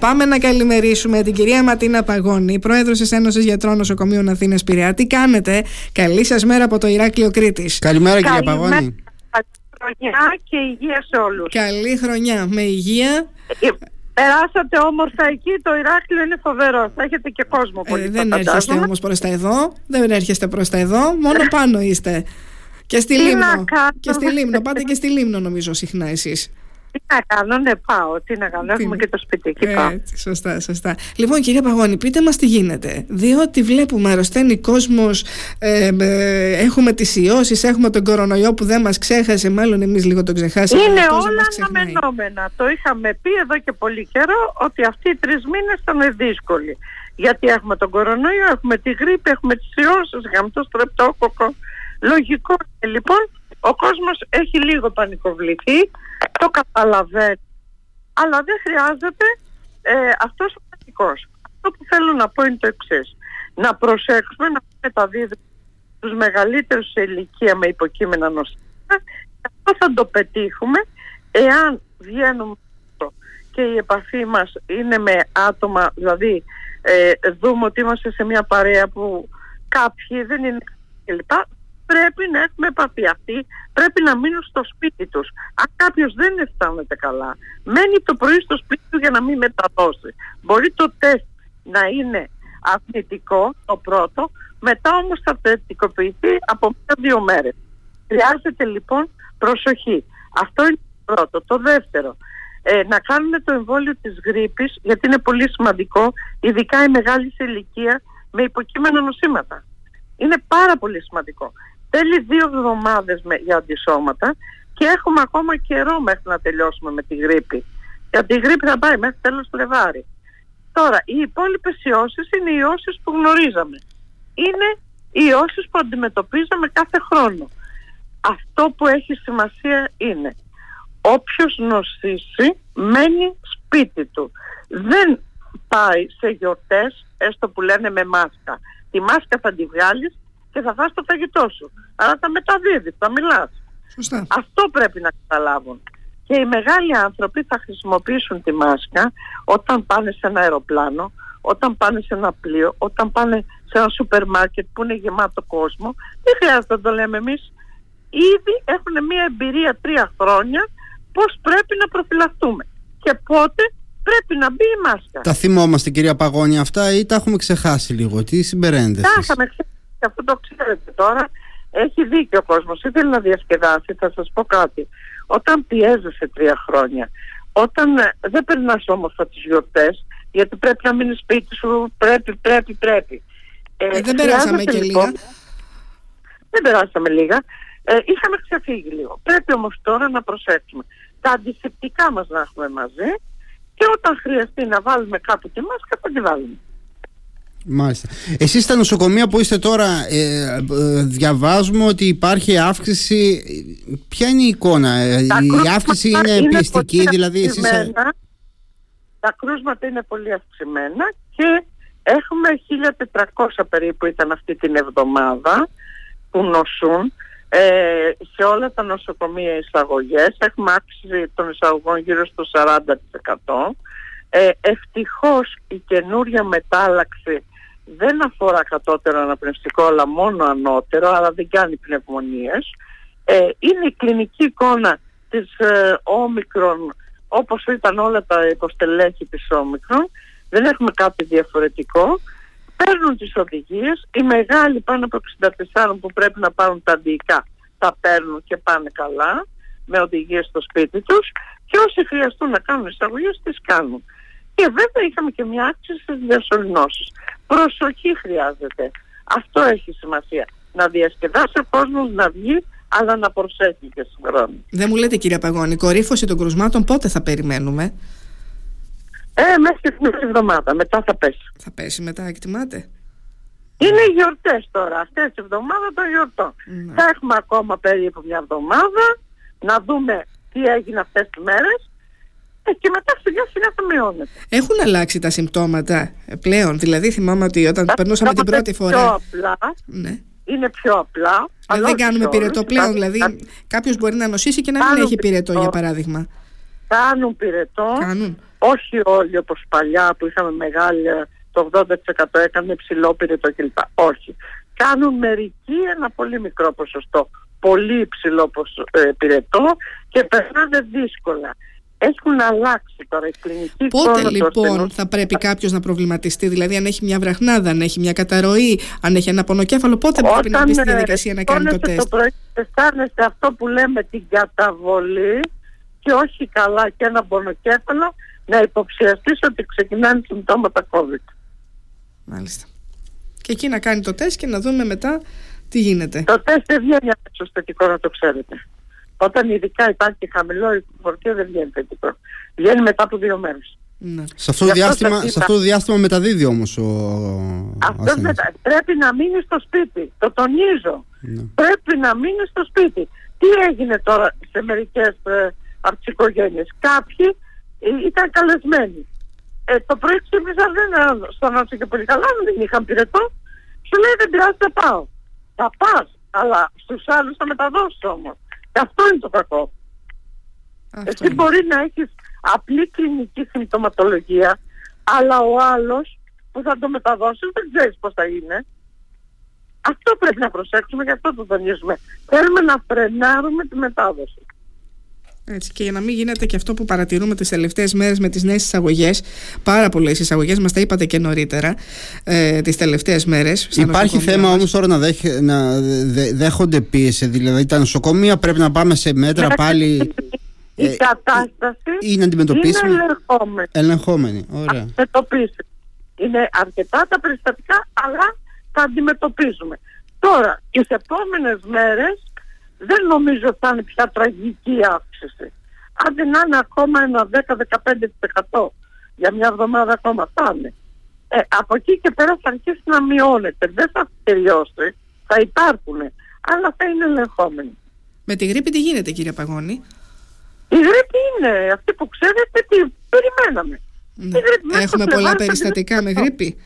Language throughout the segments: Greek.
Πάμε να καλημερίσουμε την κυρία Ματίνα Παγώνη, πρόεδρος της Ένωσης Γιατρών Νοσοκομείων Αθήνα Πειραιά. Τι κάνετε, καλή σας μέρα από το Ηράκλειο Κρήτης. Καλημέρα, κυρία Παγώνη. Καλή χρονιά και υγεία σε όλους. Καλή χρονιά, με υγεία. Ε, περάσατε όμορφα εκεί, το Ηράκλειο είναι φοβερό. Θα έχετε και κόσμο πολύ. Ε, δεν έρχεστε όμως προς τα εδώ. Δεν έρχεστε προς τα εδώ, μόνο πάνω είστε. Και στη Λίμνο. Και στη Λίμνο. Πάτε και στη Λίμνο, νομίζω, συχνά εσείς. Τι να κάνω, ναι, πάω. Τι να κάνω, έχουμε και το σπίτι εκεί. Πάω. Έτσι, σωστά, σωστά. Λοιπόν, κυρία Παγώνη, πείτε μας τι γίνεται. Διότι βλέπουμε αρρωσταίνει κόσμος, ε, ε, έχουμε τις ιώσεις, έχουμε τον κορονοϊό που δεν μας ξέχασε, μάλλον εμείς λίγο τον ξεχάσαμε. Είναι όλα αναμενόμενα. Το είχαμε πει εδώ και πολύ καιρό ότι αυτοί οι τρεις μήνες ήταν δύσκολοι. Γιατί έχουμε τον κορονοϊό, έχουμε τη γρήπη, έχουμε τις ιώσεις, έχουμε το στρεπτόκοκο. Λογικό λοιπόν ο κόσμος έχει λίγο πανικοβληθεί, το καταλαβαίνει, αλλά δεν χρειάζεται ε, αυτός ο πανικός. Αυτό που θέλω να πω είναι το εξής. Να προσέξουμε να μεταδίδουμε τους μεγαλύτερους σε ηλικία με υποκείμενα νοσήματα και αυτό θα το πετύχουμε εάν βγαίνουμε και η επαφή μας είναι με άτομα, δηλαδή ε, δούμε ότι είμαστε σε μια παρέα που κάποιοι δεν είναι κλπ πρέπει να έχουμε επαφή. Αυτοί πρέπει να μείνουν στο σπίτι τους. Αν κάποιος δεν αισθάνεται καλά, μένει το πρωί στο σπίτι του για να μην μεταδώσει. Μπορεί το τεστ να είναι αρνητικό το πρώτο, μετά όμως θα θετικοποιηθεί από μία-δύο μέρες. Χρειάζεται λοιπόν προσοχή. Αυτό είναι το πρώτο. Το δεύτερο, ε, να κάνουμε το εμβόλιο της γρήπης, γιατί είναι πολύ σημαντικό, ειδικά η μεγάλη ηλικία με υποκείμενα νοσήματα. Είναι πάρα πολύ σημαντικό. Θέλει δύο εβδομάδες για αντισώματα και έχουμε ακόμα καιρό μέχρι να τελειώσουμε με τη γρήπη. Γιατί η γρήπη θα πάει μέχρι τέλος του Λεβάρη. Τώρα, οι υπόλοιπες ιώσεις είναι οι ιώσεις που γνωρίζαμε. Είναι οι ιώσεις που αντιμετωπίζαμε κάθε χρόνο. Αυτό που έχει σημασία είναι όποιος νοσήσει μένει σπίτι του. Δεν πάει σε γιορτές, έστω που λένε με μάσκα. Τη μάσκα θα τη βγάλεις και θα φας το φαγητό σου. Αλλά τα μεταδίδεις, θα μιλάς. Αυτό πρέπει να καταλάβουν. Και οι μεγάλοι άνθρωποι θα χρησιμοποιήσουν τη μάσκα όταν πάνε σε ένα αεροπλάνο, όταν πάνε σε ένα πλοίο, όταν πάνε σε ένα σούπερ μάρκετ που είναι γεμάτο κόσμο. Δεν χρειάζεται να το λέμε εμείς. Ήδη έχουν μια εμπειρία τρία χρόνια πώς πρέπει να προφυλαχτούμε και πότε πρέπει να μπει η μάσκα. Τα θυμόμαστε κυρία Παγώνια αυτά ή τα έχουμε ξεχάσει λίγο; Τι συμπεραίνετε Τα είχαμε ξεχάσει και αυτό το ξέρετε τώρα, έχει δίκιο ο κόσμος, ήθελε να διασκεδάσει, θα σας πω κάτι. Όταν πιέζεσαι τρία χρόνια, όταν ε, δεν περνάς όμορφα τις γιορτές, γιατί πρέπει να μείνεις σπίτι σου, πρέπει, πρέπει, πρέπει. Ε, ε δεν περάσαμε και λοιπόν, λίγα. Δεν περάσαμε λίγα. Ε, είχαμε ξεφύγει λίγο. Πρέπει όμως τώρα να προσέξουμε. Τα αντισηπτικά μας να έχουμε μαζί και όταν χρειαστεί να βάλουμε κάπου τη μάσκα θα τη βάλουμε. Μάλιστα. Εσείς στα νοσοκομεία που είστε τώρα ε, ε, διαβάζουμε ότι υπάρχει αύξηση. Ποια είναι η εικόνα, ε, η αύξηση είναι, είναι πιεστική, δηλαδή εσείς... Τα κρούσματα είναι πολύ αυξημένα και έχουμε 1.400 περίπου ήταν αυτή την εβδομάδα που νοσούν ε, σε όλα τα νοσοκομεία εισαγωγές. Έχουμε αύξηση των εισαγωγών γύρω στο 40%. Ε, ευτυχώς η καινούρια μετάλλαξη δεν αφορά κατώτερο αναπνευστικό αλλά μόνο ανώτερο, αλλά δεν κάνει πνευμονίες. Ε, είναι η κλινική εικόνα της ε, όμικρον όπως ήταν όλα τα υποστελέχη της όμικρον. Δεν έχουμε κάτι διαφορετικό. Παίρνουν τις οδηγίες. Οι μεγάλοι πάνω από 64 που πρέπει να πάρουν τα αντιϊκά τα παίρνουν και πάνε καλά με οδηγίες στο σπίτι τους και όσοι χρειαστούν να κάνουν εισαγωγές τις κάνουν. Και βέβαια είχαμε και μια αύξηση στις διασωληνώσεις. Προσοχή χρειάζεται. Αυτό έχει σημασία. Να διασκεδάσει ο κόσμος να βγει αλλά να προσέχει και συγχρόνω. Δεν μου λέτε κύριε Παγώνη, κορύφωση των κρουσμάτων πότε θα περιμένουμε; Ε, μέχρι την εβδομάδα. Μετά θα πέσει. Θα πέσει μετά, εκτιμάτε. Είναι οι γιορτές τώρα. Αυτές τις εβδομάδες των γιορτών. Ναι. Θα έχουμε ακόμα περίπου μια εβδομάδα να δούμε τι έγινε αυτές τις μέρες ε, και μετά σιγά σιγά θα μειώνεται. Έχουν αλλάξει τα συμπτώματα πλέον. Δηλαδή θυμάμαι ότι όταν τα περνούσαμε την πρώτη φορά. Πιο απλά. Ναι. Είναι πιο απλά. Αλλά δεν κάνουμε πυρετό πλέον. Δηλαδή κάποιος μπορεί να νοσήσει και να μην έχει πυρετό, για παράδειγμα. Κάνουν πυρετό. Κάνουν. Όχι όλοι όπως παλιά που είχαμε μεγάλη, το 80% έκανε ψηλό πυρετό κλπ. Όχι. Κάνουν μερικοί ένα πολύ μικρό ποσοστό, πολύ υψηλό ε, πυρετό και περνάνε δύσκολα έχουν αλλάξει τώρα η κλινική Πότε λοιπόν θα πρέπει κάποιος να προβληματιστεί, δηλαδή αν έχει μια βραχνάδα, αν έχει μια καταρροή, αν έχει ένα πονοκέφαλο, πότε Όταν πρέπει να μπει στη διαδικασία να κάνει το τεστ; Το πρωί αισθάνεστε αυτό που λέμε την καταβολή και όχι καλά και ένα πονοκέφαλο, να υποψιαστείς ότι ξεκινάνε συμπτώματα COVID. Μάλιστα. Και εκεί να κάνει το τεστ και να δούμε μετά τι γίνεται. Το τεστ δεν βγαίνει θετικό να το ξέρετε. Όταν ειδικά υπάρχει χαμηλό φορτίο δεν βγαίνει θετικό. Βγαίνει μετά από δύο μέρες. Ναι. Σε, αυτό το διάστημα, σε αυτό το διάστημα μεταδίδει όμως ο. Αυτό μετα... πρέπει να μείνει στο σπίτι. Το τονίζω. Ναι. Πρέπει να μείνει στο σπίτι. Τι έγινε τώρα σε μερικές ε, από τι οικογένειε. Κάποιοι ε, ήταν καλεσμένοι. Ε, το πρωί ξύπνησαν, δεν αισθανόταν και πολύ καλά, δεν είχαν πυρετό. Σου λέει δεν πειράζει, θα πάω. Θα πας, αλλά στους άλλους θα μεταδώσεις όμως. Αυτό είναι το κακό. Αυτό Εσύ μπορεί να έχεις απλή κλινική συμπτωματολογία, αλλά ο άλλος που θα το μεταδώσεις δεν ξέρεις πώς θα είναι. Αυτό πρέπει να προσέξουμε και αυτό το τονίζουμε. Θέλουμε να φρενάρουμε τη μετάδοση. Έτσι, και για να μην γίνεται και αυτό που παρατηρούμε τις τελευταίες μέρες με τις νέες εισαγωγές, πάρα πολλές εισαγωγές, μας τα είπατε και νωρίτερα, ε, τις τελευταίες μέρες. Υπάρχει θέμα όμως τώρα να, δέχ, να δέχονται πίεση. Δηλαδή, τα νοσοκομεία πρέπει να πάμε σε μέτρα πάλι. Η ε, κατάσταση είναι, αντιμετωπίσιμη. είναι ελεγχόμενη. Ελεγχόμενη. Ωραία. Είναι αρκετά τα περιστατικά, αλλά τα αντιμετωπίζουμε. Τώρα, τις επόμενες μέρες δεν νομίζω ότι θα είναι πια τραγική αύξηση. Αν δεν είναι ακόμα ένα 10-15% για μια εβδομάδα ακόμα θα είναι. Ε, από εκεί και πέρα θα αρχίσει να μειώνεται. Δεν θα τελειώσει. Θα υπάρχουν. Αλλά θα είναι ελεγχόμενοι. Με τη γρήπη τι γίνεται κύριε Παγώνη; Η γρήπη είναι αυτή που ξέρετε τι περιμέναμε. Ναι. Έχουμε πολλά περιστατικά με γρήπη.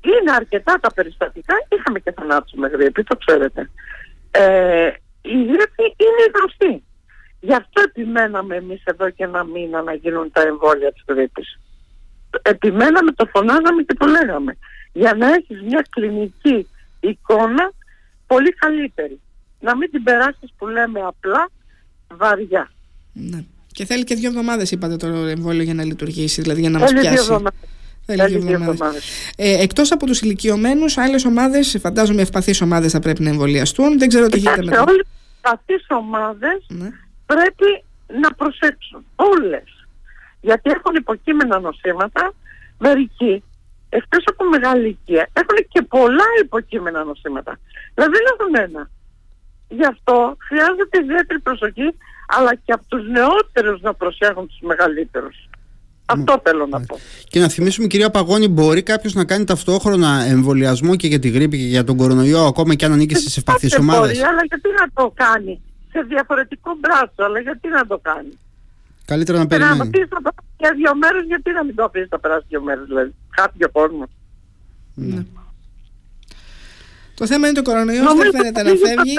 Είναι αρκετά τα περιστατικά. Είχαμε και θανάτους με γρήπη, το ξέρετε. Ε, η γρήπη είναι γνωστή. Γι' αυτό επιμέναμε εμείς εδώ και ένα μήνα να γίνουν τα εμβόλια της γρήπης. Επιμέναμε, το φωνάζαμε και το λέγαμε. Για να έχεις μια κλινική εικόνα πολύ καλύτερη. Να μην την περάσεις που λέμε απλά βαριά. Ναι. Και θέλει και δύο εβδομάδες, είπατε, το εμβόλιο για να λειτουργήσει, δηλαδή για να μας πιάσει. Ε, Εκτός από τους ηλικιωμένους, άλλες ομάδες, φαντάζομαι ευπαθείς ομάδες θα πρέπει να εμβολιαστούν. Δεν ξέρω τι γίνεται με Όλε οι ευπαθείς ομάδες ναι. πρέπει να προσέξουν. Όλες. Γιατί έχουν υποκείμενα νοσήματα, μερικοί, εκτός από μεγάλη ηλικία, έχουν και πολλά υποκείμενα νοσήματα. Δηλαδή δεν έχουν ένα. Γι' αυτό χρειάζεται ιδιαίτερη προσοχή, αλλά και από τους νεότερους να προσέχουν τους μεγαλύτερους. Αυτό θέλω να πω. Και να θυμίσουμε, κυρία Παγώνη, μπορεί κάποιος να κάνει ταυτόχρονα εμβολιασμό και για τη γρήπη και για τον κορονοϊό, ακόμα και αν ανήκεις στι ευπαθείς ομάδες; Μπορεί, αλλά γιατί να το κάνει; Σε διαφορετικό μπράτσο, αλλά γιατί να το κάνει; Καλύτερα να περιμένει. να το πει για δύο μέρε, γιατί να μην το αφήσει να περάσει δύο μέρε, δηλαδή. Κάποιο κόσμο. Ναι. Ναι. Το θέμα είναι το κορονοϊό, δεν φαίνεται να φεύγει.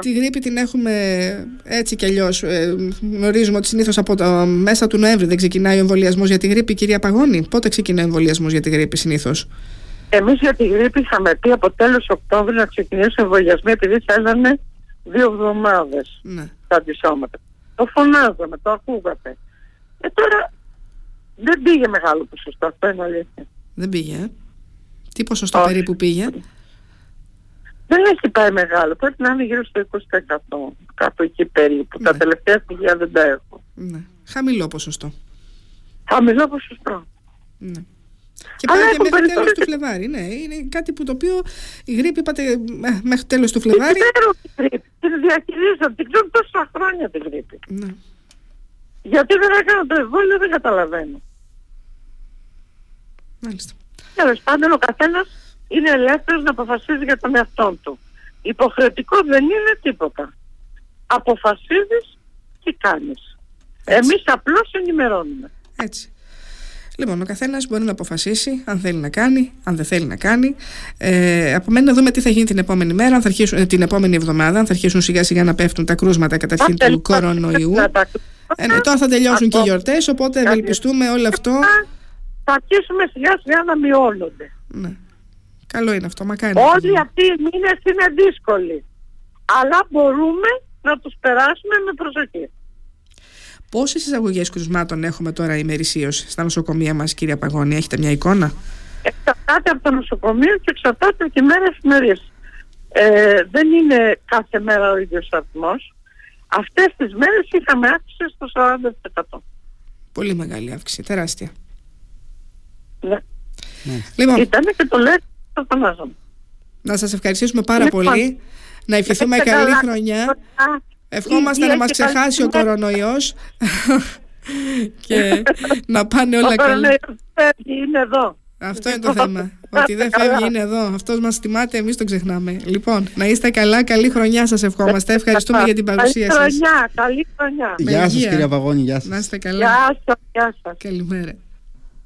Τη γρήπη την έχουμε έτσι κι αλλιώς. Ε, γνωρίζουμε ότι συνήθως από το μέσα του Νοέμβρη δεν ξεκινάει ο εμβολιασμός για τη γρήπη, κυρία Παγώνη. Πότε ξεκινάει ο εμβολιασμός για τη γρήπη συνήθως; Εμείς για τη γρήπη είχαμε πει από τέλος Οκτώβρη να ξεκινήσει ο εμβολιασμό επειδή θέλανε δύο εβδομάδες ναι. τα αντισώματα. Το φωνάζαμε, το ακούγατε. Ε, τώρα δεν πήγε μεγάλο ποσοστό, αυτό είναι αλήθεια. Δεν πήγε, ε; Τι ποσοστό περίπου πήγε; Δεν έχει πάει μεγάλο. Πρέπει να είναι γύρω στο 20%. Κάπου εκεί περίπου. Ναι. Τα τελευταία στοιχεία δεν τα έχω. Ναι. Χαμηλό ποσοστό. Χαμηλό ποσοστό. Ναι. Και πάει και μέχρι τέλος του Φλεβάρι. Ναι, είναι κάτι που το οποίο η γρήπη είπατε μέχρι τέλος του Φλεβάρι. Δεν ξέρω τη γρήπη. Την διαχειρίζονται. Την ξέρω τόσα χρόνια τη γρήπη. Ναι. Γιατί δεν έκανα το εμβόλιο δεν καταλαβαίνω. Μάλιστα. Τέλος πάντων ο καθένας είναι ελεύθερος να αποφασίζει για τον εαυτό του. Υποχρεωτικό δεν είναι τίποτα. Αποφασίζεις τι κάνεις. Έτσι. Εμείς απλώς ενημερώνουμε. Έτσι. Λοιπόν, ο καθένας μπορεί να αποφασίσει αν θέλει να κάνει, αν δεν θέλει να κάνει. Ε, από μένα να δούμε τι θα γίνει την επόμενη μέρα, αν θα αρχίσουν, ε, την επόμενη εβδομάδα, αν θα αρχίσουν σιγά σιγά να πέφτουν τα κρούσματα καταρχήν του κορονοϊού. Ε, ναι, τώρα θα τελειώσουν και οι γιορτές, οπότε ευελπιστούμε όλο αυτό. Θα αρχίσουμε σιγά σιγά να μειώνονται. Ναι. Καλό είναι αυτό, μακάρι. Όλοι αυτοί οι μήνες είναι δύσκολοι. Αλλά μπορούμε να τους περάσουμε με προσοχή. Πόσες εισαγωγές κρουσμάτων έχουμε τώρα ημερησίως στα νοσοκομεία μας, κύριε Παγώνη, έχετε μια εικόνα; Εξαρτάται από το νοσοκομείο και εξαρτάται από τη μέρα εφημερία. Ε, δεν είναι κάθε μέρα ο ίδιος αριθμός. Αυτές τις μέρες είχαμε αύξηση στο 40%. Πολύ μεγάλη αύξηση, τεράστια. Ναι. ναι. Λοιπόν, Ήταν και το λέω το φωνάζομαι. Να σας ευχαριστήσουμε πάρα λοιπόν, πολύ. Να ευχηθούμε καλή χρονιά. Ευχόμαστε να μας ξεχάσει ο κορονοϊός και να πάνε όλα καλά. είναι εδώ. Αυτό είναι το θέμα. Ότι δεν φεύγει είναι εδώ. Αυτός μας τιμάται, εμείς τον ξεχνάμε. Λοιπόν, να είστε καλά. Καλή χρονιά σας ευχόμαστε. Ευχαριστούμε για την παρουσία σας. Καλή χρονιά. Καλή χρονιά. Γεια σας κυρία Παγώνη. Γεια σας. Να είστε καλά. Γεια σας. Γεια σας. Καλημέρα.